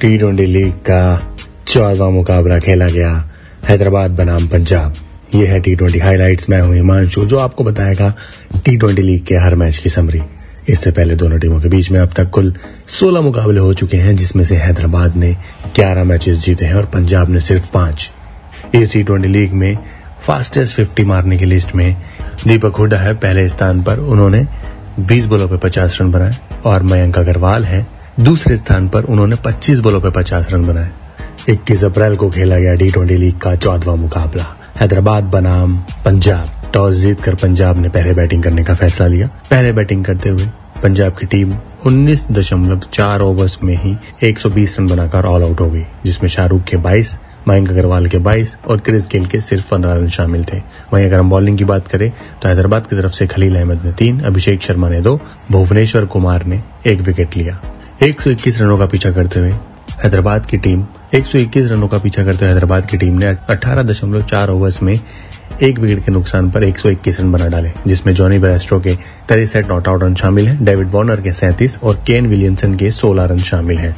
T twenty league का चौदवा मुकाबला खेला गया। हैदराबाद बनाम पंजाब। ये है टी ट्वेंटी हाईलाइट्स मैं हूँ हिमांशु, जो आपको बताएगा टी ट्वेंटी लीग के हर मैच की समरी। इससे पहले दोनों टीमों के बीच में अब तक कुल 16 मुकाबले हो चुके हैं, जिसमें से हैदराबाद ने 11 मैचेस जीते हैं और पंजाब ने सिर्फ़ पाँच। इस टी ट्वेंटी लीग में फास्टेस्ट 50 मारने की लिस्ट में दीपक हुड्डा है। पहले स्थान पर उन्होंने 20 बोलों पर 50 रन बनाए और मयंक अग्रवाल है। दूसरे स्थान पर उन्होंने 25 बोलों पे 50 रन बनाए। 21 अप्रैल को खेला गया टी ट्वेंटी लीग का चौदवा मुकाबला। हैदराबाद, बनाम, पंजाब। टॉस जीतकर पंजाब ने पहले बैटिंग करने का फैसला लिया। पहले बैटिंग करते हुए पंजाब की टीम 19.4 ओवर्स में ही 120 रन बनाकर ऑल आउट हो गई, जिसमें शाहरुख के 22 मयंक अग्रवाल के 22 और क्रिस गेल के सिर्फ़ 15 रन शामिल थे। वहीं अगर हम बॉलिंग की बात करें तो हैदराबाद की तरफ़ से खलील अहमद ने तीन, अभिषेक शर्मा ने दो, भुवनेश्वर कुमार ने एक विकेट लिया। 121 रनों का पीछा करते हुए हैदराबाद की टीम 121 रनों का पीछा करते हुए हैदराबाद की टीम ने 18.4 ओवर्स में एक विकेट के नुकसान पर 121 रन बना डाले, जिसमें जॉनी ब्रेस्ट्रो के तिरसठ नॉट आउट रन शामिल हैं, डेविड वॉर्नर के 37 और केन विलियमसन के 16 रन शामिल हैं।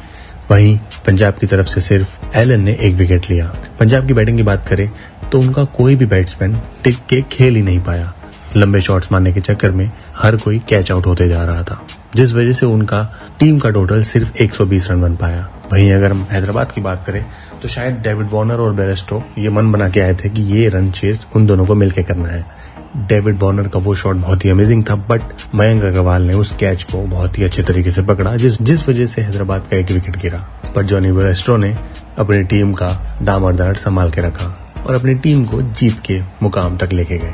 वहीं पंजाब की तरफ़ से सिर्फ़ एलन ने एक विकेट लिया। पंजाब की बैटिंग की बात करें तो उनका कोई भी बैट्समैन टिक के खेल ही नहीं पाया। लंबे शॉट्स मारने के चक्कर में हर कोई कैच आउट होते जा रहा था। जिस वजह से उनका टीम का टोटल सिर्फ़ 120 रन बन पाया। वहीं अगर हम हैदराबाद की बात करें तो शायद डेविड वॉर्नर और बेरेस्टो ये मन बना के आए थे कि ये रन चेस उन दोनों को मिलकर करना है। डेविड बॉर्नर का वो शॉट बहुत ही अमेजिंग था बट मयंक अग्रवाल ने उस कैच को बहुत ही अच्छे तरीके से पकड़ा, जिस जिस वजह से हैदराबाद का एक विकेट गिरा। पर जॉनी बेरेस्टो ने अपनी टीम का दामरदार संभाल के रखा और अपनी टीम को जीत के मुकाम तक लेके गए।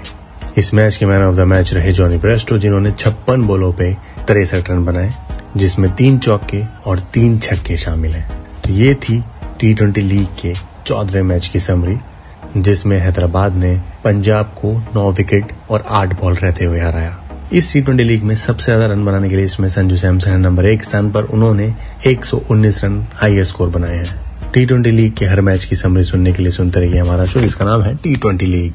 इस मैच के मैन ऑफ़ द मैच रहे जॉनी ब्रेस्टो, जिन्होंने छप्पन बोलों पे तिरसठ रन बनाए, जिसमें तीन चौके और तीन छक्के शामिल हैं। तो ये थी टी ट्वेंटी लीग के चौदहवें मैच की समरी, जिसमें हैदराबाद ने पंजाब को नौ विकेट और आठ बॉल रहते हुए हराया। इस टी ट्वेंटी लीग में सबसे ज़्यादा रन बनाने के लिए इसमें संजू सैमसन है नंबर एक स्थान पर उन्होंने 119 रन हाईएस्ट स्कोर बनाए हैं। टी ट्वेंटी लीग के हर मैच की समरी सुनने के लिए सुनते रहिए हमारा शो, जिसका नाम है टी ट्वेंटी लीग।